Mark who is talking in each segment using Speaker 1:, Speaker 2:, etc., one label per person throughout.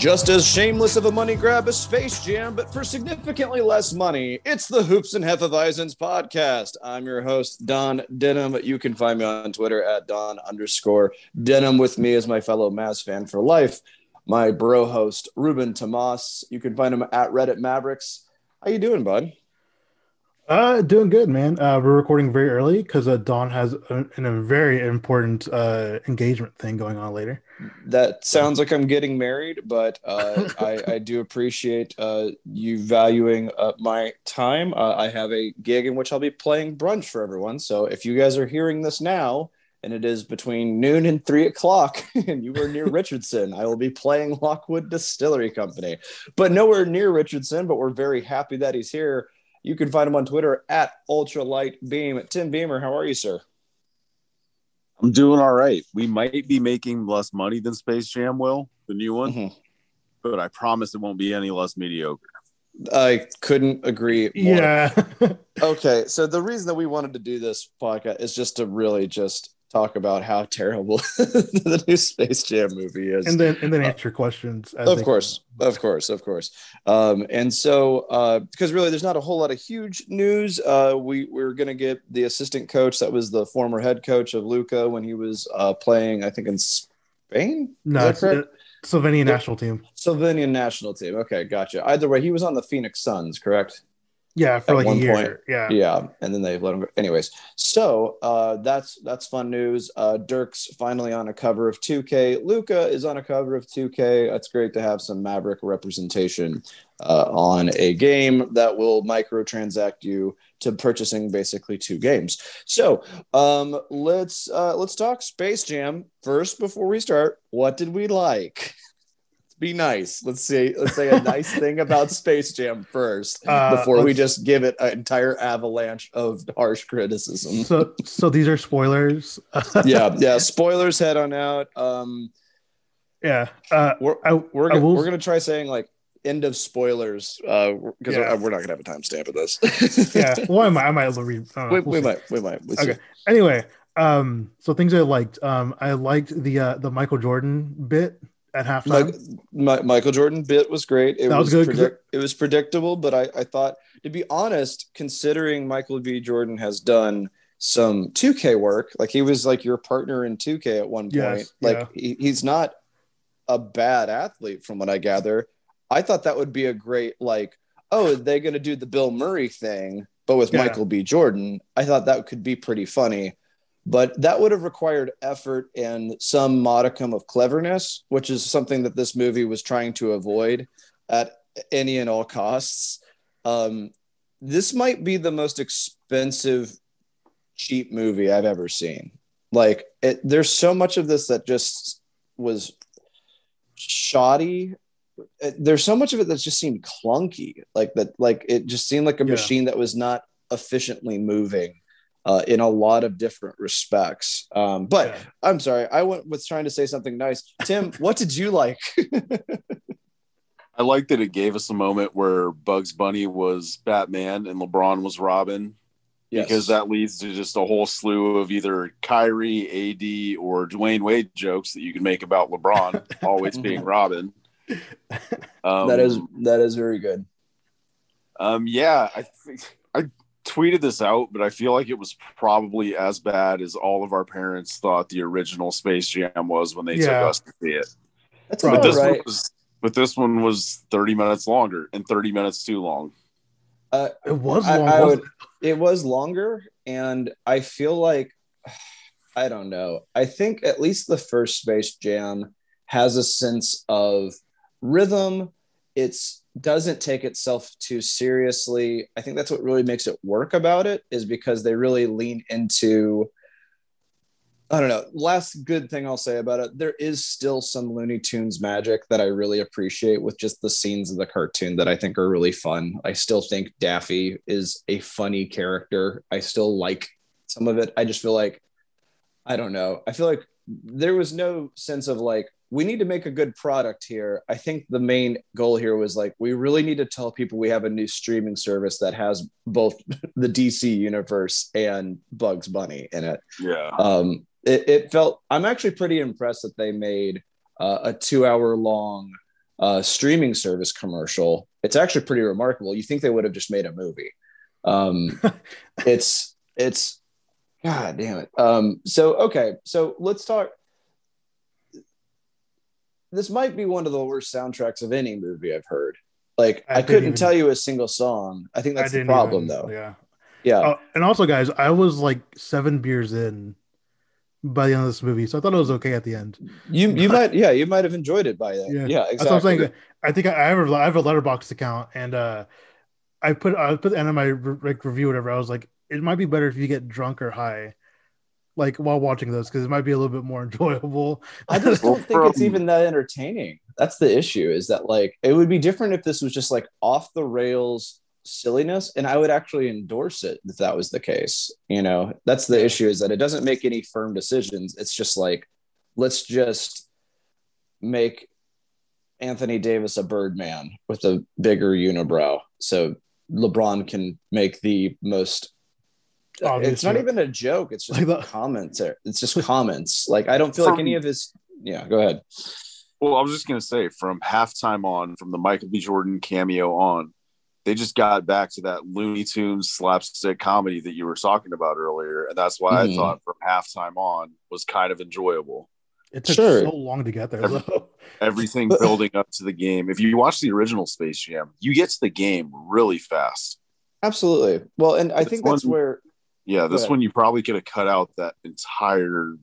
Speaker 1: Just as shameless of a money grab as Space Jam, but for significantly less money, it's the Hoops and Hefeweizens podcast. I'm your host, Don Denham. You can find me on Twitter at Don underscore Denham. With me is my fellow Mavs fan for life, my bro host, Ruben Tomas. You can find him at Reddit Mavericks. How you doing, bud?
Speaker 2: Uh, doing good, man. Uh, we're recording very early because uh, Don has a, a very important uh, engagement thing going on later.
Speaker 1: That sounds like I'm getting married, but uh, I, I do appreciate uh, you valuing uh, my time. Uh, I have a gig in which I'll be playing brunch for everyone. So if you guys are hearing this now, and it is between noon and three o'clock, and you are near Richardson, I will be playing Lockwood Distillery Company, but nowhere near Richardson. But we're very happy that he's here you can find him on Twitter at Ultralight Beam. Tim Beamer, how are you, sir?
Speaker 3: I'm doing all right. We might be making less money than Space Jam will, the new one, mm-hmm. but I promise it won't be any less mediocre.
Speaker 1: I couldn't agree
Speaker 2: more. Yeah.
Speaker 1: okay, so the reason that we wanted to do this podcast is just to really just talk about how terrible the new Space Jam movie is,
Speaker 2: and then and then uh, answer uh, questions.
Speaker 1: of course, of course, of course. Um, and so, because uh, really, there's not a whole lot of huge news. Uh, we we're gonna get the assistant coach that was the former head coach of Luka when he was uh, playing, I think in Spain.
Speaker 2: No, it's, Slovenian national team.
Speaker 1: Slovenian national team. Okay, gotcha. Either way, he was on the Phoenix Suns, correct?
Speaker 2: Yeah, for like one a year. Point.
Speaker 1: Yeah, yeah, and then they let him. Go. Anyways, so uh, that's that's fun news. Uh, Dirk's finally on a cover of 2K. Luka is on a cover of 2K. That's great to have some Maverick representation uh, on a game that will microtransact you to purchasing basically two games. So um, let's uh, let's talk Space Jam first before we start. What did we like? be nice. Let's say let's say a nice thing about Space Jam first uh, before we just give it an entire avalanche of harsh criticism.
Speaker 2: So so these are spoilers.
Speaker 1: yeah, yeah, spoilers head on out. Um
Speaker 2: yeah. Uh
Speaker 1: we're I, we're, gonna, will... we're gonna try saying like end of spoilers uh because yeah. we're, not gonna have a timestamp of
Speaker 2: this. yeah. Well, I might I might read
Speaker 1: uh, we, we'll we might we might
Speaker 2: we'll okay. See. Anyway, um so things I liked. Um I liked the uh the Michael Jordan bit at halftime.
Speaker 1: My, Michael Jordan bit was great. It that was, was good. Predict, it was predictable, but I, I thought, to be honest, considering Michael B. Jordan has done some 2K work, like he was like your partner in 2K at one point. Yes, like yeah. he, he's not a bad athlete, from what I gather. I thought that would be a great like, oh, they're gonna do the Bill Murray thing, but with yeah. Michael B. Jordan. I thought that could be pretty funny but that would have required effort and some modicum of cleverness, which is something that this movie was trying to avoid at any and all costs. Um, this might be the most expensive, cheap movie I've ever seen. Like, it, there's so much of this that just was shoddy. There's so much of it that just seemed clunky, like that. Like it just seemed like a yeah. machine that was not efficiently moving uh, in a lot of different respects. Um, but yeah. I'm sorry, I went, was trying to say something nice. Tim, what did you like?
Speaker 3: I liked that it gave us a moment where Bugs Bunny was Batman and LeBron was Robin. Yes. Because that leads to just a whole slew of either Kyrie, AD, or Dwayne Wade jokes that you can make about LeBron always being Robin.
Speaker 1: Um, that is that is very good.
Speaker 3: Um, yeah, I think I tweeted this out, but I feel like it was probably as bad as all of our parents thought the original Space Jam was when they yeah. took us to see it.
Speaker 1: That's but this right.
Speaker 3: was But this one was 30 minutes longer and 30 minutes too long.
Speaker 2: Uh, it was long.
Speaker 1: I, I would, it was longer, and I feel like I don't know. I think at least the first Space Jam has a sense of rhythm. It's doesn't take itself too seriously. I think that's what really makes it work about it is because they really lean into I don't know. Last good thing I'll say about it, there is still some Looney Tunes magic that I really appreciate with just the scenes of the cartoon that I think are really fun. I still think Daffy is a funny character. I still like some of it. I just feel like I don't know. I feel like there was no sense of like we need to make a good product here. I think the main goal here was like we really need to tell people we have a new streaming service that has both the DC universe and Bugs Bunny in it.
Speaker 3: Yeah.
Speaker 1: Um, it, it felt. I'm actually pretty impressed that they made uh, a two hour long uh, streaming service commercial. It's actually pretty remarkable. You think they would have just made a movie? Um, it's it's God damn it. Um, so okay, so let's talk. This might be one of the worst soundtracks of any movie I've heard. Like I, I couldn't even, tell you a single song. I think that's I the problem, even, though.
Speaker 2: Yeah,
Speaker 1: yeah.
Speaker 2: Uh, and also, guys, I was like seven beers in by the end of this movie, so I thought it was okay at the end.
Speaker 1: You you might yeah you might have enjoyed it by then. Yeah, yeah exactly. That's what I'm saying.
Speaker 2: I think I have a, I have a Letterboxd account, and uh, I put I put the end of my re- review whatever. I was like, it might be better if you get drunk or high like while watching those because it might be a little bit more enjoyable.
Speaker 1: I just don't think it's even that entertaining. That's the issue. Is that like it would be different if this was just like off the rails silliness, and I would actually endorse it if that was the case. You know, that's the issue is that it doesn't make any firm decisions. It's just like let's just make Anthony Davis a Birdman with a bigger unibrow, so LeBron can make the most Obviously. It's not even a joke. It's just like comments. It's just comments. Like I don't feel from, like any of his. Yeah, go ahead.
Speaker 3: Well, I was just gonna say from halftime on, from the Michael B. Jordan cameo on, they just got back to that Looney Tunes slapstick comedy that you were talking about earlier, and that's why mm-hmm. I thought from halftime on was kind of enjoyable.
Speaker 2: It took sure. so long to get there, Every, though.
Speaker 3: Everything building up to the game. If you watch the original Space Jam, you get to the game really fast.
Speaker 1: Absolutely. Well, and I think that's one, where
Speaker 3: yeah, this one you probably could have cut out that entire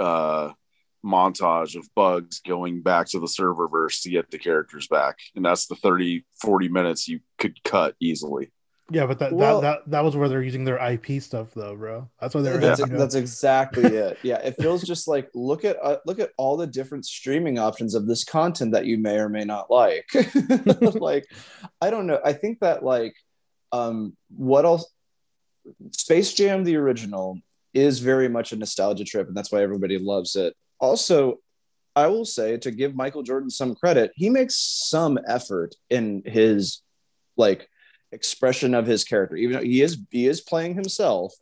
Speaker 3: uh, montage of bugs going back to the server serververse to get the characters back. And that's the 30, 40 minutes you could cut easily.
Speaker 2: Yeah, but that, well, that, that that was where they're using their IP stuff though, bro. That's why they're
Speaker 1: that's, that's exactly it. Yeah, it feels just like look at uh, look at all the different streaming options of this content that you may or may not like. like I don't know. I think that like um what else Space Jam, the original, is very much a nostalgia trip, and that's why everybody loves it. Also, I will say to give Michael Jordan some credit, he makes some effort in his like expression of his character, even though he is he is playing himself,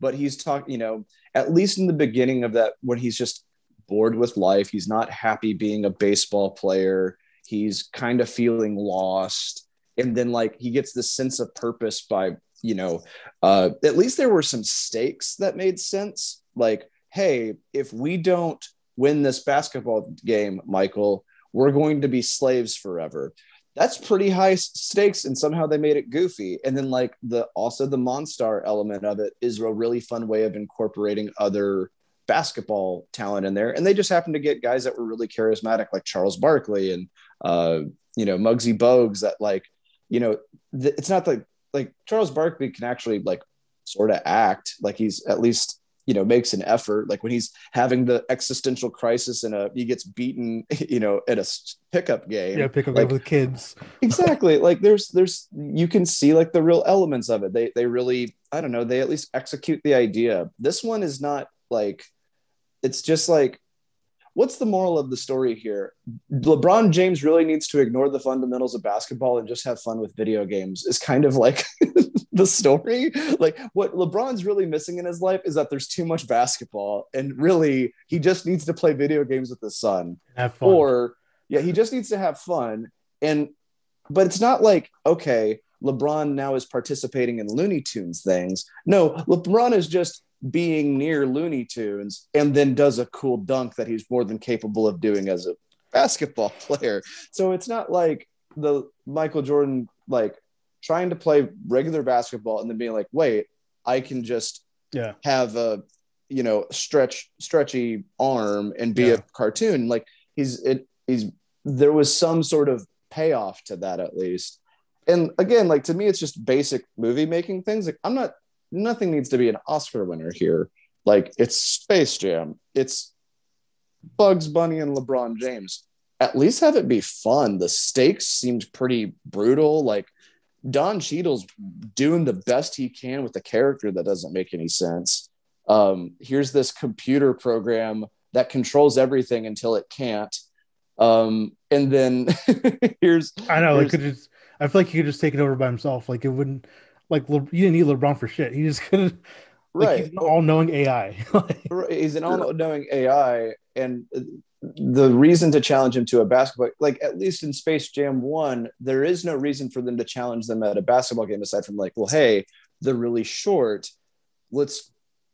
Speaker 1: but he's talking, you know, at least in the beginning of that when he's just bored with life, he's not happy being a baseball player, he's kind of feeling lost. And then like he gets this sense of purpose by you know, uh, at least there were some stakes that made sense. Like, hey, if we don't win this basketball game, Michael, we're going to be slaves forever. That's pretty high stakes, and somehow they made it goofy. And then, like the also the Monstar element of it is a really fun way of incorporating other basketball talent in there. And they just happened to get guys that were really charismatic, like Charles Barkley and uh, you know Muggsy Bogues. That like you know th- it's not like like Charles Barkley can actually like sort of act. Like he's at least you know makes an effort. Like when he's having the existential crisis and a he gets beaten you know at a pickup game.
Speaker 2: Yeah pickup
Speaker 1: like,
Speaker 2: game with kids.
Speaker 1: exactly. Like there's there's you can see like the real elements of it. They they really i don't know they at least execute the idea. This one is not like it's just like what's the moral of the story here? LeBron James really needs to ignore the fundamentals of basketball and just have fun with video games, is kind of like the story. Like, what LeBron's really missing in his life is that there's too much basketball, and really, he just needs to play video games with his son.
Speaker 2: Have fun.
Speaker 1: Or, yeah, he just needs to have fun. And, but it's not like, okay, LeBron now is participating in Looney Tunes things. No, LeBron is just being near Looney Tunes and then does a cool dunk that he's more than capable of doing as a basketball player. So it's not like the Michael Jordan like trying to play regular basketball and then being like, wait, I can just
Speaker 2: yeah
Speaker 1: have a you know stretch stretchy arm and be yeah. a cartoon. Like he's it he's there was some sort of payoff to that at least. And again, like to me, it's just basic movie making things. Like I'm not nothing needs to be an Oscar winner here. Like it's Space Jam. It's Bugs Bunny and LeBron James. At least have it be fun. The stakes seemed pretty brutal. Like Don Cheadle's doing the best he can with a character that doesn't make any sense. Um, here's this computer program that controls everything until it can't. Um, and then here's
Speaker 2: I know, like could just I feel like he could just take it over by himself. Like it wouldn't like Le, you didn't need LeBron for shit. He just could like, right. He's an all-knowing AI.
Speaker 1: he's an all-knowing AI, and the reason to challenge him to a basketball, like at least in Space Jam One, there is no reason for them to challenge them at a basketball game aside from like, well, hey, they're really short. Let's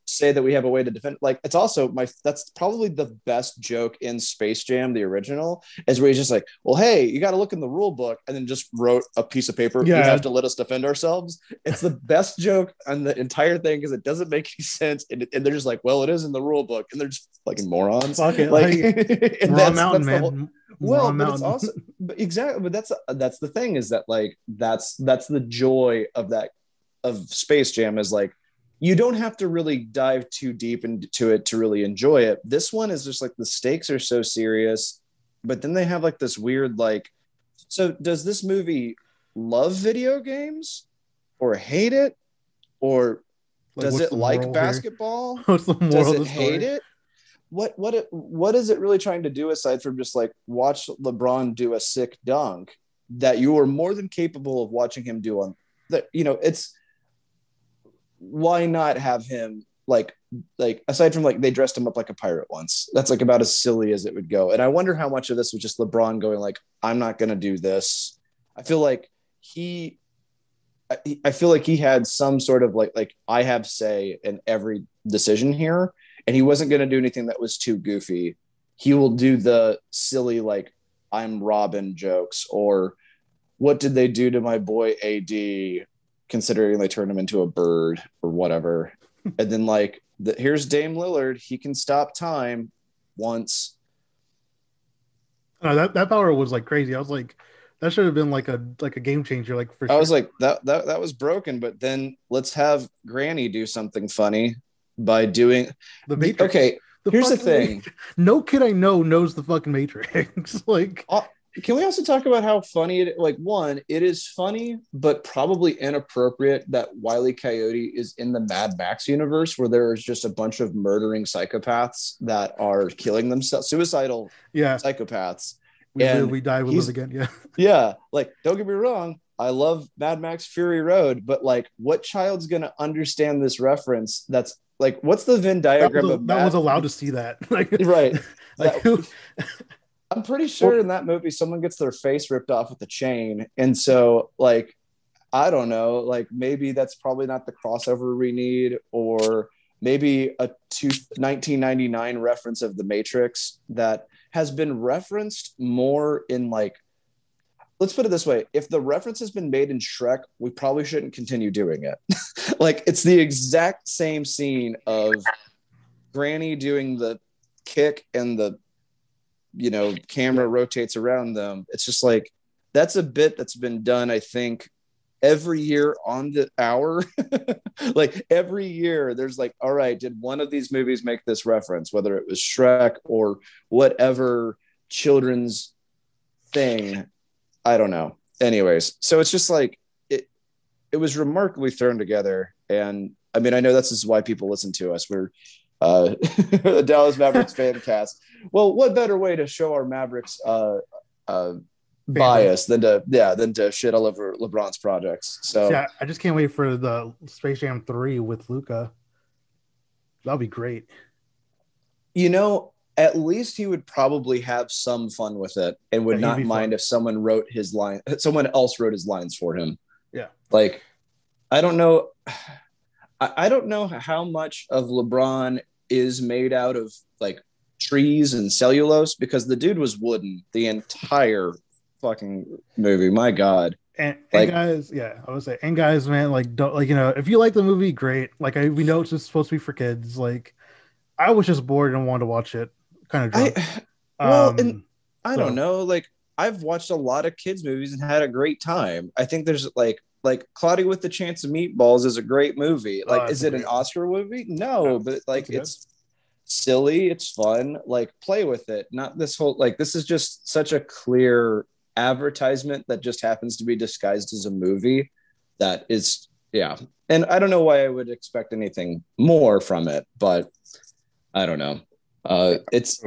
Speaker 1: say that we have a way to defend like it's also my that's probably the best joke in space jam the original is where he's just like well hey you got to look in the rule book and then just wrote a piece of paper yeah. you have to let us defend ourselves. It's the best joke on the entire thing because it doesn't make any sense and, and, they're just like well it is in the rule book and they're just fucking morons.
Speaker 2: Fuck it, like, like and that's, mountain, that's whole,
Speaker 1: well but it's also but exactly but that's that's the thing is that like that's that's the joy of that of space jam is like you don't have to really dive too deep into it to really enjoy it. This one is just like the stakes are so serious, but then they have like this weird like so does this movie love video games or hate it or like, does it like basketball? does it hate it? What what it, what is it really trying to do aside from just like watch LeBron do a sick dunk that you are more than capable of watching him do on that you know it's why not have him like like aside from like they dressed him up like a pirate once. That's like about as silly as it would go. And i wonder how much of this was just lebron going like i'm not going to do this. I feel like he I, feel like he had some sort of like like i have say in every decision here and he wasn't going to do anything that was too goofy. He will do the silly like i'm robin jokes or what did they do to my boy ad considering they turned him into a bird or whatever. and then like the, here's Dame Lillard, he can stop time once.
Speaker 2: Uh, that that power was like crazy. I was like, that should have been like a like a game changer. Like
Speaker 1: for I was like that that that was broken. But then let's have Granny do something funny by doing
Speaker 2: the Matrix.
Speaker 1: Okay, the here's the thing.
Speaker 2: No kid I know knows the fucking Matrix. like
Speaker 1: can we also talk about how funny it like one it is funny but probably inappropriate that wiley coyote is in the mad max universe where there is just a bunch of murdering psychopaths that are killing themselves suicidal
Speaker 2: yeah.
Speaker 1: psychopaths.
Speaker 2: We and live we die we live again yeah.
Speaker 1: Yeah like don't get me wrong i love mad max fury road but like what child's gonna understand this reference that's like what's the venn diagram
Speaker 2: that was,
Speaker 1: of
Speaker 2: that was allowed to see that. Like
Speaker 1: right. like that, I'm pretty sure well, in that movie someone gets their face ripped off with a chain. And so like I don't know, like maybe that's probably not the crossover we need or maybe a two, 1999 reference of the Matrix that has been referenced more in like let's put it this way if the reference has been made in Shrek, we probably shouldn't continue doing it. like it's the exact same scene of Granny doing the kick and the you know camera rotates around them. It's just like that's a bit that's been done i think every year on the hour. Like every year there's like all right did one of these movies make this reference whether it was shrek or whatever children's thing? I don't know. Anyways so it's just like it it was remarkably thrown together. And i mean i know this is why people listen to us. We're uh, the Dallas Mavericks fan cast. Well, what better way to show our Mavericks uh, uh, bias than to yeah than to shit all over LeBron's projects? So
Speaker 2: yeah, I just can't wait for the Space Jam three with Luka. That'll be great.
Speaker 1: You know, at least he would probably have some fun with it and would yeah, not mind fun. if someone wrote his line, someone else wrote his lines for him.
Speaker 2: Yeah,
Speaker 1: like I don't know. I, I don't know how much of LeBron is made out of like trees and cellulose because the dude was wooden the entire fucking movie. My God.
Speaker 2: And, like, and, guys, yeah, I would say, and guys, man, like, don't like, you know, if you like the movie, great. Like, I we know it's just supposed to be for kids. Like, I was just bored and wanted to watch it, kind of drunk.
Speaker 1: I, well, um, and I so. don't know. Like, I've watched a lot of kids movies and had a great time. I think there's like, like Cloudy with the Chance of Meatballs is a great movie. Like, uh, is it an Oscar movie? No, but like, it's silly. It's fun. Like, play with it. Not this whole like. This is just such a clear advertisement that just happens to be disguised as a movie that is yeah and i don't know why i would expect anything more from it but i don't know uh it's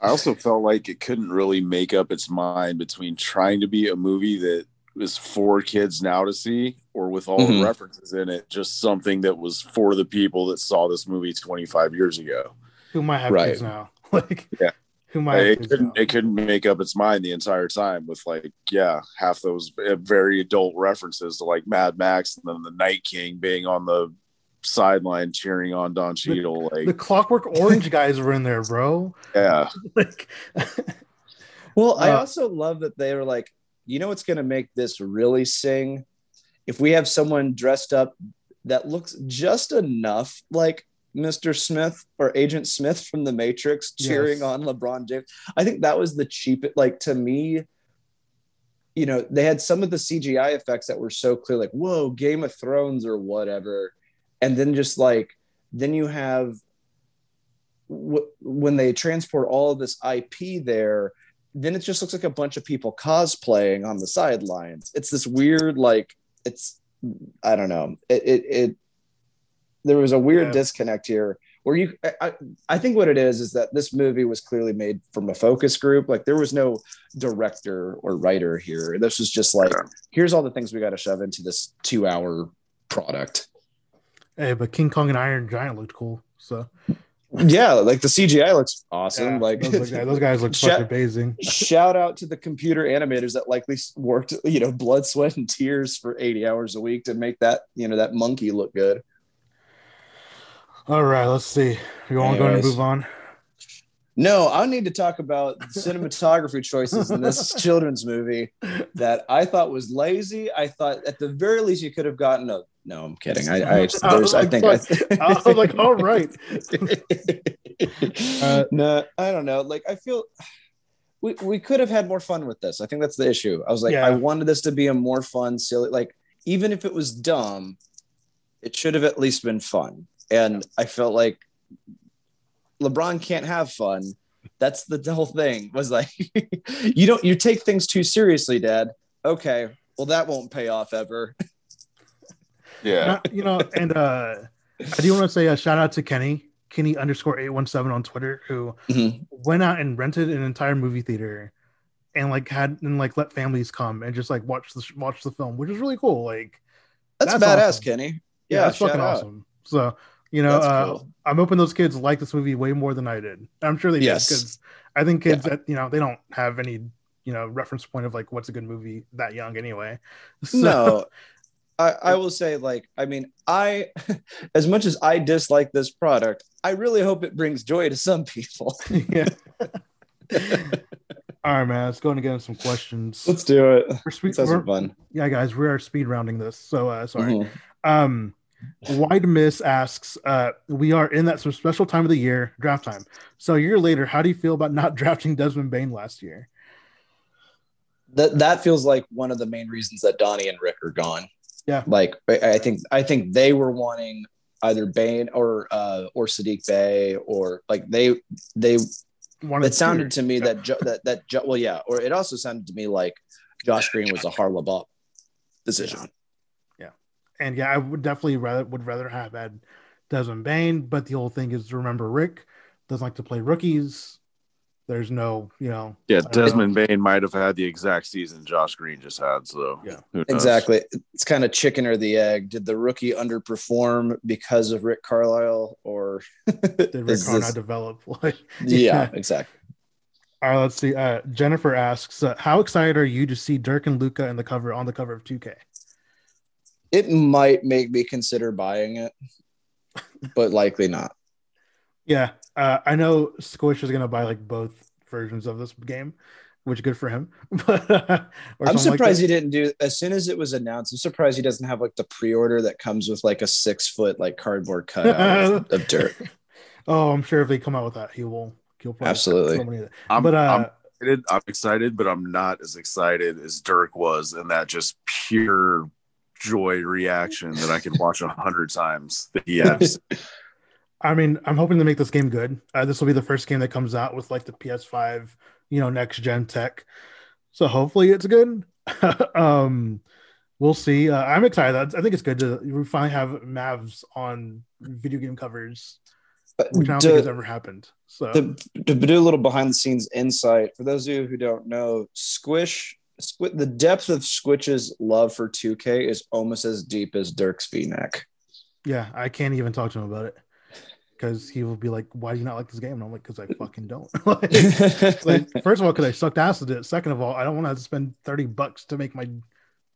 Speaker 3: i also felt like it couldn't really make up its mind between trying to be a movie that was for kids now to see or with all mm-hmm. the references in it just something that was for the people that saw this movie 25 years ago
Speaker 2: who might have right. kids now like
Speaker 3: yeah who might it couldn't it couldn't make up its mind the entire time with like yeah half those uh, very adult references to like Mad Max and then the Night King being on the sideline cheering on Don Cheadle
Speaker 2: the,
Speaker 3: like
Speaker 2: the Clockwork Orange guys were in there, bro.
Speaker 3: Yeah. like,
Speaker 1: well, I uh, also love that they were like, you know what's gonna make this really sing? If we have someone dressed up that looks just enough like Mr. Smith or Agent Smith from the Matrix cheering yes. on LeBron James. I think that was the cheapest, like to me, you know, they had some of the CGI effects that were so clear, like, whoa, Game of Thrones or whatever. And then just like, then you have w- when they transport all of this IP there, then it just looks like a bunch of people cosplaying on the sidelines. It's this weird, like, it's, I don't know. It, it, it there was a weird yeah. disconnect here where you I, I think what it is is that this movie was clearly made from a focus group like there was no director or writer here this was just like yeah. here's all the things we got to shove into this two hour product
Speaker 2: hey but king kong and iron giant looked cool so
Speaker 1: yeah like the cgi looks awesome yeah, like
Speaker 2: those, guys, those guys look shout, amazing
Speaker 1: shout out to the computer animators that likely worked you know blood sweat and tears for 80 hours a week to make that you know that monkey look good
Speaker 2: all right, let's see. You want to go and move on?
Speaker 1: No, I need to talk about cinematography choices in this children's movie that I thought was lazy. I thought at the very least you could have gotten a. No, I'm kidding. I, I, there's, I think.
Speaker 2: I, I was like, all right.
Speaker 1: uh, no, I don't know. Like, I feel we, we could have had more fun with this. I think that's the issue. I was like, yeah. I wanted this to be a more fun, silly, like, even if it was dumb, it should have at least been fun and I felt like LeBron can't have fun. That's the whole thing. Was like you don't you take things too seriously, Dad. Okay, well that won't pay off ever.
Speaker 3: Yeah,
Speaker 2: you know, and uh I do want to say a shout out to Kenny, Kenny underscore eight one seven on Twitter, who mm-hmm. went out and rented an entire movie theater and like had and like let families come and just like watch the watch the film, which is really cool. Like
Speaker 1: that's, that's badass, awesome. Kenny. Yeah, yeah that's fucking out.
Speaker 2: awesome. So you know, uh, cool. I'm hoping those kids like this movie way more than I did. I'm sure they yes. did because I think kids yeah. that you know they don't have any you know reference point of like what's a good movie that young anyway.
Speaker 1: So, no, I, I will say like I mean I as much as I dislike this product, I really hope it brings joy to some people.
Speaker 2: yeah. All right, man. Let's go and get into some questions.
Speaker 1: Let's do it. We're. We're, fun.
Speaker 2: Yeah, guys, we are speed rounding this. So uh, sorry. Mm-hmm. Um, Wide Miss asks, uh, we are in that some special time of the year, draft time. So a year later, how do you feel about not drafting Desmond Bane last year?
Speaker 1: That that feels like one of the main reasons that Donnie and Rick are gone.
Speaker 2: Yeah.
Speaker 1: Like I think I think they were wanting either Bane or uh or Saddiq Bey or like they they Wanted it sounded to me yeah. that that that well yeah or it also sounded to me like Josh Green was a Harlem up decision. Yeah
Speaker 2: and yeah, I would definitely rather would rather have had Desmond Bane, but the whole thing is remember Rick doesn't like to play rookies. There's no, you know.
Speaker 3: Yeah, Desmond know. Bane might have had the exact season Josh Green just had. So
Speaker 2: yeah,
Speaker 1: exactly. It's kind of chicken or the egg. Did the rookie underperform because of Rick Carlisle, or
Speaker 2: did Rick Carlisle develop?
Speaker 1: Like, yeah, yeah, exactly.
Speaker 2: All right, let's see. Uh, Jennifer asks, uh, "How excited are you to see Dirk and Luka in the cover on the cover of 2K?"
Speaker 1: it might make me consider buying it, but likely not.
Speaker 2: Yeah, uh, I know Squish is gonna buy like both versions of this game, which good for him. but uh,
Speaker 1: I'm surprised like he didn't do as soon as it was announced. I'm surprised he doesn't have like the pre-order that comes with like a six foot like cardboard cutout of, of Dirk.
Speaker 2: Oh, I'm sure if they come out with that, he will. He'll
Speaker 1: absolutely.
Speaker 3: I'm, but uh, I'm excited. I'm excited, but I'm not as excited as Dirk was, and that just pure joy reaction that I can watch a hundred times that he has.
Speaker 2: I mean, I'm hoping to make this game good. Uh, this will be the first game that comes out with like the PS5, you know, next gen tech. So hopefully it's good. um, we'll see. Uh, I'm excited. I think it's good to we finally have Mavs on video game covers, which I don't to, think has ever happened. So
Speaker 1: to, to do a little behind the scenes insight for those of you who don't know, Squish. Squ- the depth of Squish's love for 2K is almost as deep as Dirk's V-neck.
Speaker 2: Yeah, I can't even talk to him about it because he will be like, "Why do you not like this game?" And I'm like, "Because I fucking don't." like, like, first of all, because I sucked ass at it. Second of all, I don't want to spend thirty bucks to make my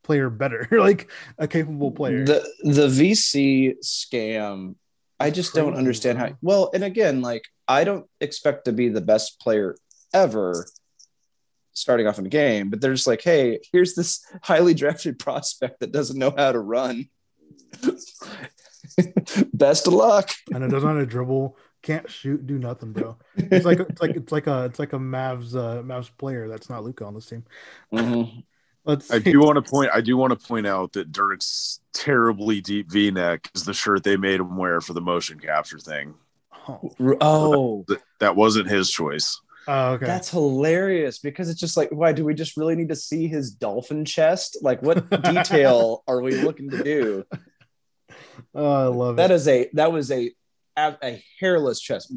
Speaker 2: player better, like a capable player.
Speaker 1: The the VC scam, I just Crazy, don't understand how. Well, and again, like I don't expect to be the best player ever starting off in a game, but they're just like, "Hey, here's this highly drafted prospect that doesn't know how to run." Best of luck.
Speaker 2: And it doesn't know how to dribble, can't shoot, do nothing, bro. It's like it's like it's like a it's like a Mavs uh Mavs player that's not Luka on this team.
Speaker 3: Mm-hmm. Let's I do want to point I do want to point out that Dirk's terribly deep V neck is the shirt they made him wear for the motion capture thing.
Speaker 1: Oh, oh.
Speaker 3: That, that wasn't his choice.
Speaker 2: Oh, okay.
Speaker 1: That's hilarious because it's just like, why do we just really need to see his dolphin chest? Like, what detail are we looking to do?
Speaker 2: Oh, I love
Speaker 1: that it. That is a that was a a hairless chest.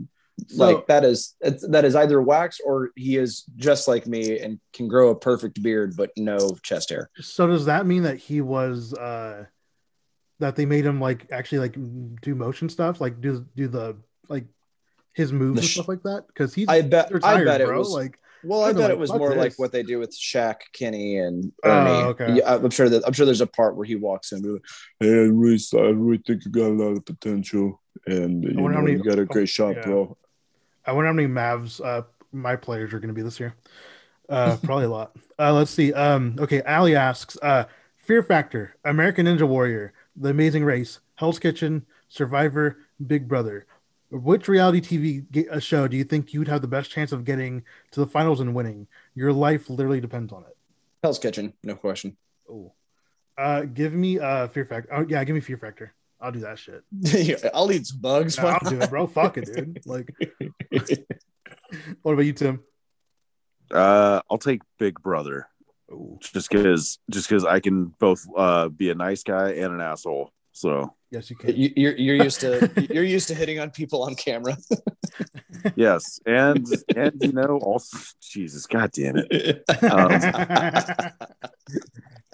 Speaker 1: So, like that is that is either wax or he is just like me and can grow a perfect beard but no chest hair.
Speaker 2: So does that mean that he was uh that they made him like actually like do motion stuff, like do do the like his moves sh- and stuff like that? Because he's
Speaker 1: I bet
Speaker 2: retired,
Speaker 1: I bet
Speaker 2: bro.
Speaker 1: it was
Speaker 2: like
Speaker 1: well, I bet like, it was more this. like what they do with Shaq, Kenny, and oh, Ernie. Oh, okay. Yeah, I'm sure that I'm sure there's a part where he walks in. Hey, I really, I really think you got a lot of potential, and you, know, many, you got a great shot, yeah. bro.
Speaker 2: I wonder how many Mavs uh, my players are going to be this year. Uh, probably a lot. Uh, let's see. Um, okay, Ali asks, uh, Fear Factor, American Ninja Warrior, The Amazing Race, Hell's Kitchen, Survivor, Big Brother. Which reality TV show do you think you'd have the best chance of getting to the finals and winning? Your life literally depends on it.
Speaker 1: Hell's Kitchen, no question.
Speaker 2: Oh, uh, give me uh Fear Factor. Oh yeah, give me Fear Factor. I'll do that shit.
Speaker 1: yeah, I'll eat some bugs.
Speaker 2: No, I'll do it, bro. Fuck it, dude. Like, what about you, Tim?
Speaker 3: Uh, I'll take Big Brother. Ooh. Just because, just because I can both uh be a nice guy and an asshole. So
Speaker 2: Yes, you can.
Speaker 1: You, are you're used to you're used to hitting on people on camera.
Speaker 3: yes, and and you know also Jesus, God damn it. Um,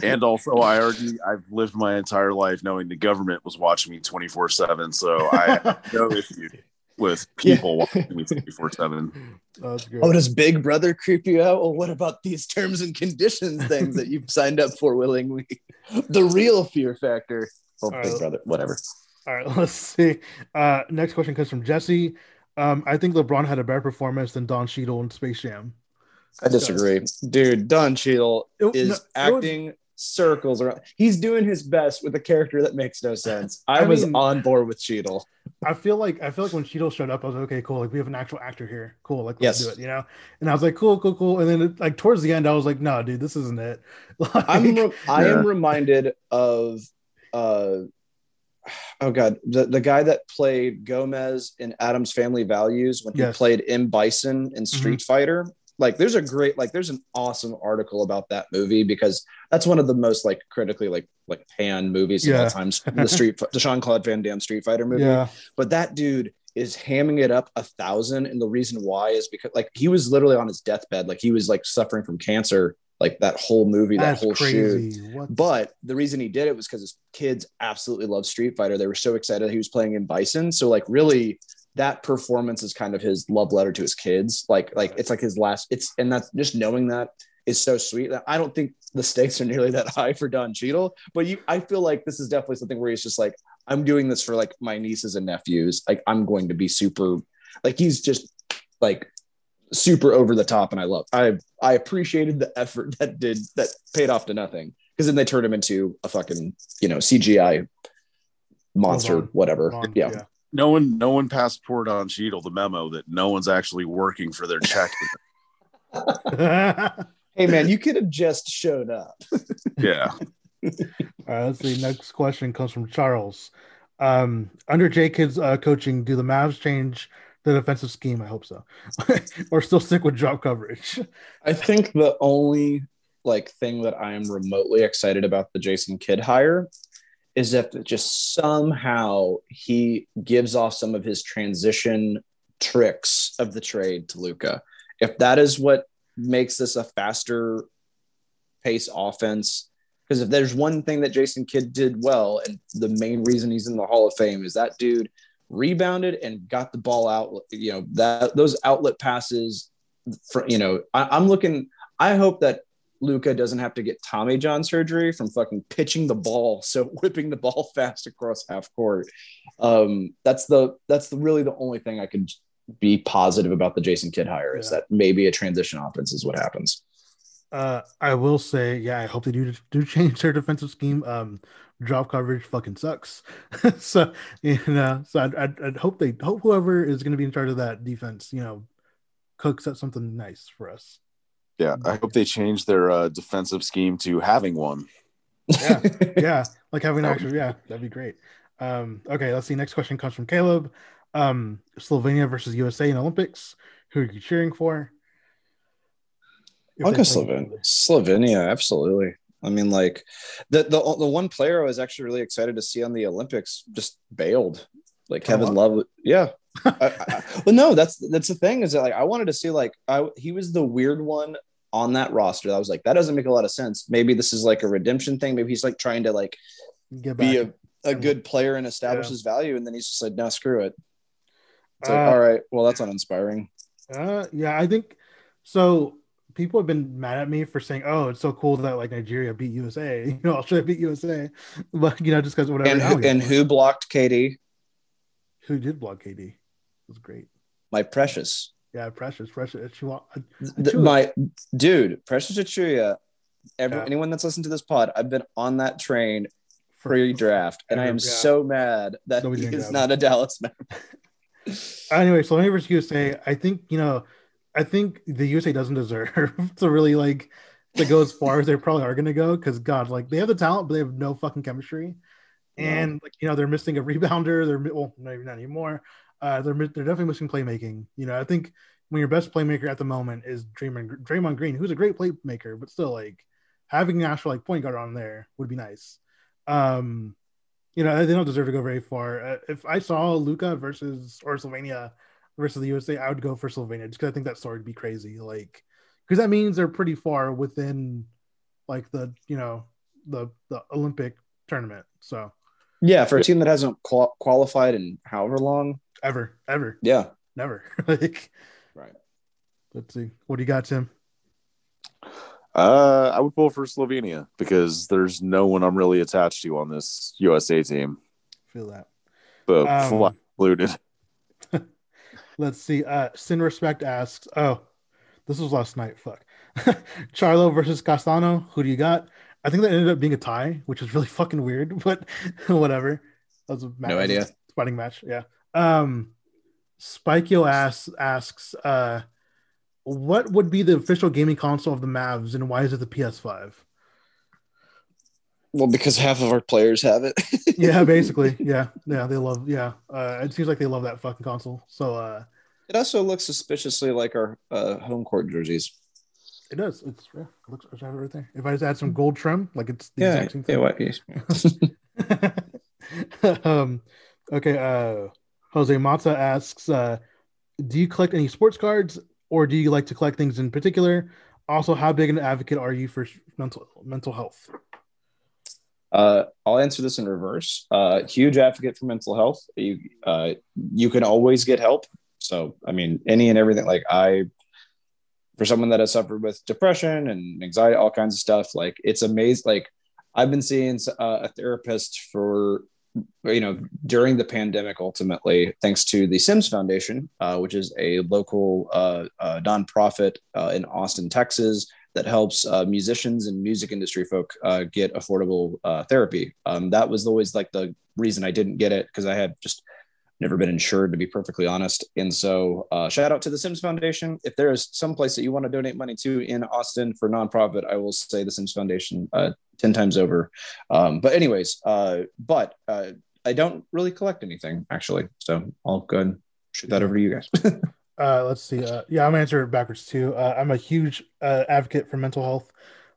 Speaker 3: and also, I already I've lived my entire life knowing the government was watching me twenty four seven, so I have no issue with people yeah. watching me 24 7.
Speaker 1: Oh, does Big Brother creep you out? Well, what about these terms and conditions things that you've signed up for willingly? The real fear factor. Oh, Big right. Brother, whatever.
Speaker 2: All right, let's see. Uh, next question comes from Jesse. Um, I think LeBron had a better performance than Don Cheadle in Space Jam.
Speaker 1: I disagree, dude. Don Cheadle it, is no, acting was, circles around. He's doing his best with a character that makes no sense. I, I was mean, on board with Cheadle.
Speaker 2: I feel like I feel like when Cheadle showed up, I was like, okay, cool. Like we have an actual actor here. Cool. Like let's yes. do it. You know. And I was like, cool, cool, cool. And then like towards the end, I was like, no, dude, this isn't it.
Speaker 1: Like, I'm re- I am reminded of uh oh god the, the guy that played gomez in Addams Family values when he yes. played m bison in street mm-hmm. fighter like there's a great like there's an awesome article about that movie because that's one of the most like critically like like pan movies yeah. of all times the street the jean-claude van damme street fighter movie yeah. but that dude is hamming it up a thousand and the reason why is because like he was literally on his deathbed like he was like suffering from cancer like that whole movie, That's that whole crazy. shoot. What? But the reason he did it was because his kids absolutely love Street Fighter. They were so excited he was playing in Bison. So like really that performance is kind of his love letter to his kids. Like like it's like his last it's and that's just knowing that is so sweet. I don't think the stakes are nearly that high for Don Cheadle, but you I feel like this is definitely something where he's just like, I'm doing this for like my nieces and nephews. Like I'm going to be super Like he's just like super over the top, and I love. I I appreciated the effort that did that paid off to nothing because then they turned him into a fucking you know CGI monster, whatever. yeah. yeah.
Speaker 3: No one, no one passport on Cheadle the memo that no one's actually working for their check.
Speaker 1: hey man, you could have just showed up.
Speaker 3: yeah.
Speaker 2: All right, let's see. Next question comes from Charles. Um, under J Kidd's uh, coaching, do the Mavs change the defensive scheme? I hope so, or still stick with drop coverage.
Speaker 1: I think the only like thing that I am remotely excited about the Jason Kidd hire is if just somehow he gives off some of his transition tricks of the trade to Luka. If that is what makes this a faster pace offense, because if there's one thing that Jason Kidd did well, and the main reason he's in the Hall of Fame is that dude rebounded and got the ball out. You know that those outlet passes. For, you know, I, I'm looking. I hope that Luka doesn't have to get Tommy John surgery from fucking pitching the ball, so whipping the ball fast across half court. Um, that's the that's the, really the only thing I could be positive about the Jason Kidd hire yeah. is that maybe a transition offense is what happens.
Speaker 2: Uh, I will say, yeah, I hope they do do change their defensive scheme. Um, drop coverage fucking sucks. so you know, so I'd, I'd, I'd, hope they hope whoever is going to be in charge of that defense, you know, cooks up something nice for us.
Speaker 3: Yeah, I hope they change their uh, defensive scheme to having one.
Speaker 2: Yeah, yeah, like having actually, yeah, that'd be great. Um, okay, let's see. Next question comes from Caleb. Um, Slovenia versus USA in Olympics. Who are you cheering for?
Speaker 1: I'll go Slovenia. Slovenia, absolutely. I mean, like the, the the one player I was actually really excited to see on the Olympics just bailed, like Kevin Love. Yeah, I, I, well, no, that's that's the thing is that like I wanted to see like I he was the weird one on that roster. I was like, that doesn't make a lot of sense. Maybe this is like a redemption thing. Maybe he's like trying to like be a, a good player and establish yeah. his value, and then he's just like, no, screw it. It's like, uh, all right, well, that's uninspiring.
Speaker 2: Uh, yeah, I think so. People have been mad at me for saying, "Oh, it's so cool that like Nigeria beat USA." You know, should beat USA, but you know, just because whatever.
Speaker 1: And, who, and who blocked KD?
Speaker 2: Who did block KD? It was great.
Speaker 1: My precious.
Speaker 2: Yeah, Precious, Precious Achiuwa.
Speaker 1: The, my dude, Precious Achiuwa. Every, yeah. Anyone that's listened to this pod, I've been on that train pre-draft, and I am yeah. so mad that Nobody he is not a Dallas member.
Speaker 2: anyway, so let me versus say, I think you know, I think the USA doesn't deserve to really like to go as far as they probably are going to go because God, like they have the talent, but they have no fucking chemistry, and like you know they're missing a rebounder. They're well, maybe not anymore. Uh, they're they're definitely missing playmaking. You know, I think when your best playmaker at the moment is Draymond Draymond Green, who's a great playmaker, but still like having an actual like point guard on there would be nice. Um, you know, they don't deserve to go very far. Uh, if I saw Luka versus or Slovenia versus the USA, I would go for Slovenia just because I think that story would be crazy. Like, because that means they're pretty far within like the you know the the Olympic tournament. So
Speaker 1: yeah, for a team that hasn't qual- qualified in however long,
Speaker 2: ever, ever.
Speaker 1: Yeah,
Speaker 2: never. like,
Speaker 1: right.
Speaker 2: Let's see. What do you got, Tim?
Speaker 3: Uh, I would pull for Slovenia because there's no one I'm really attached to on this USA team.
Speaker 2: Feel that.
Speaker 3: But um, included.
Speaker 2: Let's see. Uh, Sin Respect asks, "Oh, this was last night. Fuck. Charlo versus Castano. Who do you got? I think that ended up being a tie, which is really fucking weird, but whatever. That was a
Speaker 1: match. no idea.
Speaker 2: Fighting match. Yeah. Um, Spikeo asks asks uh, what would be the official gaming console of the Mavs, and why is it the PS5?
Speaker 1: Well, because half of our players have it.
Speaker 2: yeah, basically. Yeah, yeah, they love. Yeah, uh, it seems like they love that fucking console. So uh,
Speaker 1: it also looks suspiciously like our uh, home court jerseys.
Speaker 2: It does. It's yeah, it looks I have it right there. If I just add some gold trim, like it's
Speaker 1: the yeah, exact same thing.
Speaker 2: Yeah, um, okay. Uh, Jose Mata asks, uh, "Do you collect any sports cards, or do you like to collect things in particular? Also, how big an advocate are you for mental mental health?"
Speaker 1: Uh, I'll answer this in reverse. Uh, huge advocate for mental health. You uh, you can always get help. So I mean, any and everything. Like I, for someone that has suffered with depression and anxiety, all kinds of stuff. Like it's amazing. Like I've been seeing uh, a therapist for you know, during the pandemic, ultimately, thanks to the Sims Foundation, uh, which is a local uh, nonprofit in Austin, Texas, that helps uh, musicians and music industry folk uh, get affordable therapy. Um, that was always like the reason I didn't get it because I had just never been insured to be perfectly honest. And so uh, shout out to the sims foundation. If there is some place that you want to donate money to in austin for nonprofit i will say the sims foundation uh, 10 times over. Um, but anyways uh, but uh, i don't really collect anything actually. So i'll go and shoot that over to you guys
Speaker 2: uh, let's see uh, yeah i'm gonna answer it backwards too i'm a huge advocate for mental health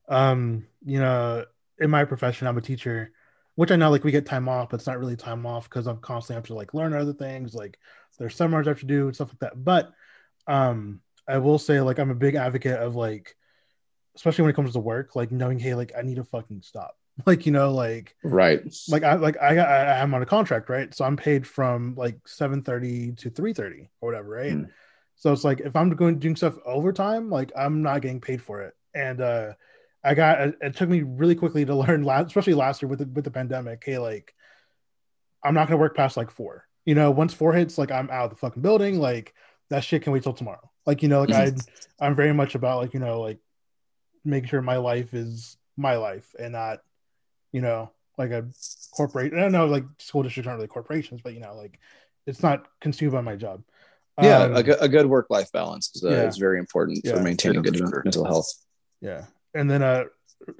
Speaker 2: um, you know in my profession i'm a teacher which I know like we get time off, but it's not really time off because I'm constantly have to like learn other things. Like there's seminars I have to do and stuff like that. But um, I will say like I'm a big advocate of like, especially when it comes to work, like knowing hey like I need to fucking stop. Like you know like
Speaker 1: right
Speaker 2: like I like I I am on a contract right, so I'm paid from like 7:30 to 3:30 or whatever, right? Hmm. So it's like if I'm going doing stuff overtime, like I'm not getting paid for it, and uh I got it took me really quickly to learn last, especially last year with the, with the pandemic. Hey, like I'm not gonna work past like four. You know, once four hits, like I'm out of the fucking building. Like that shit can wait till tomorrow. Like you know, like. I I'm very much about like you know like making sure my life is my life and not you know like a corporate. I don't know like school districts aren't really corporations, but you know like it's not consumed by my job.
Speaker 1: Yeah, um, a, good, a good work life balance is, uh, yeah. is very important yeah. for maintaining good mental health.
Speaker 2: Yeah, and then uh,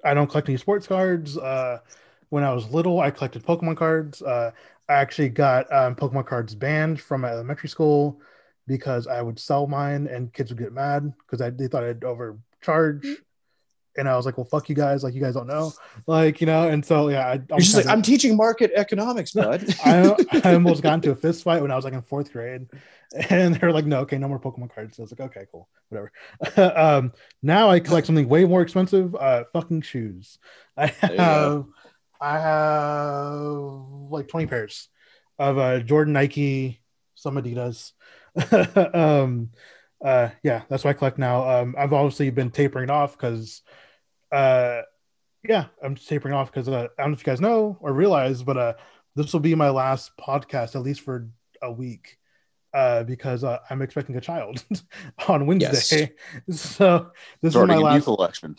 Speaker 2: I don't collect any sports cards. Uh, when I was little, I collected Pokemon cards. Uh, I actually got um, Pokemon cards banned from my elementary school because I would sell mine and kids would get mad because they thought I'd overcharge. And I was like, well, fuck you guys. Like, you guys don't know. Like, you know, and so, yeah. I,
Speaker 1: You're just like, of, I'm teaching market economics, bud.
Speaker 2: I, I almost got into a fist fight when I was like in fourth grade. and they're like, no, okay, no more Pokemon cards. So I was like, okay, cool, whatever. um, now I collect something way more expensive, uh, fucking shoes. I have, I have like 20 pairs of uh, Jordan, Nike, some Adidas. um, uh, yeah, that's what I collect now. Um, I've obviously been tapering off because, uh, yeah, I'm tapering off because uh, I don't know if you guys know or realize, but uh, this will be my last podcast at least for a week uh, because uh, I'm expecting a child on Wednesday. Yes. So this Starting is my last
Speaker 3: election.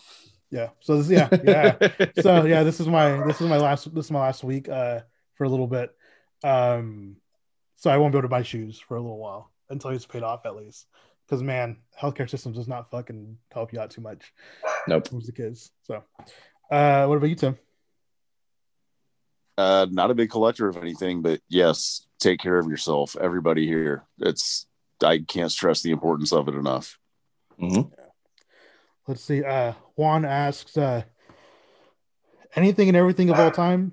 Speaker 2: Yeah. So this, yeah, yeah. so yeah, this is my this is my last this is my last week uh, for a little bit. Um, so I won't be able to buy shoes for a little while until it's paid off at least. Because man, healthcare systems does not fucking help you out too much.
Speaker 1: Nope.
Speaker 2: Who's the kids? So, uh, what about you, Tim?
Speaker 3: Uh, not a big collector of anything, but yes, take care of yourself. Everybody here. It's I can't stress the importance of it enough.
Speaker 1: Mm-hmm.
Speaker 2: Let's see. Uh, Juan asks, uh, anything and everything of all time.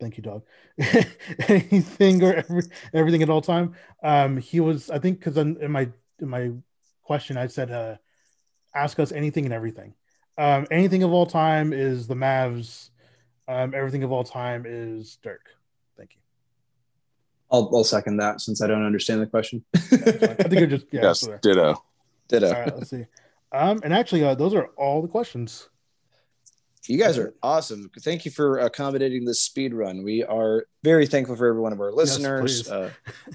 Speaker 2: Thank you, dog. anything or every, everything at all time. Um, he was, I think, because in, in my in my question, I said, uh, ask us anything and everything. Um, anything of all time is the Mavs um, everything of all time is Dirk. Thank you.
Speaker 1: I'll, I'll second that since I don't understand the question.
Speaker 2: I think you're just yeah,
Speaker 3: yes, ditto.
Speaker 1: Ditto.
Speaker 2: All right, let's see. Um, and actually, uh, those are all the questions.
Speaker 1: You guys are awesome. Thank you for accommodating this speed run. We are very thankful for every one of our listeners. Yes, uh,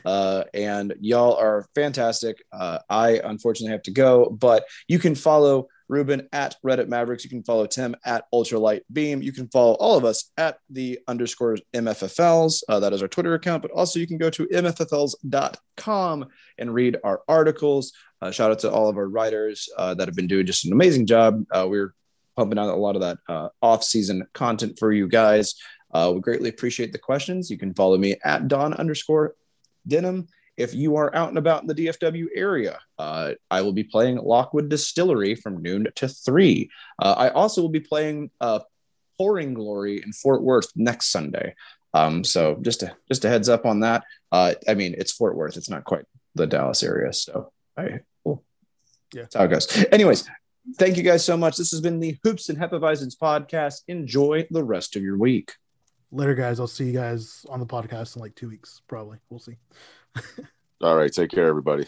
Speaker 1: uh, and y'all are fantastic. Uh, I unfortunately have to go, but you can follow Ruben at Reddit Mavericks. You can follow Tim at Ultralight Beam. You can follow all of us at the underscore MFFLs. Uh, that is our Twitter account, but also you can go to MFFLs.com and read our articles. Uh, shout out to all of our writers uh, that have been doing just an amazing job. Uh, we're pumping out a lot of that uh, off-season content for you guys. Uh, we greatly appreciate the questions. You can follow me at Don underscore Denham. if you are out and about in the DFW area, uh, I will be playing Lockwood Distillery from noon to three. Uh, I also will be playing uh, Pouring Glory in Fort Worth next Sunday. Um, so just a just a heads up on that. Uh, I mean, it's Fort Worth; it's not quite the Dallas area. So I, well, yeah, that's how it goes. Anyways, thank you guys so much. This has been the Hoops and Hefeweizens podcast. Enjoy the rest of your week.
Speaker 2: Later, guys. I'll see you guys on the podcast in like two weeks, probably. We'll see.
Speaker 3: All right. Take care, everybody.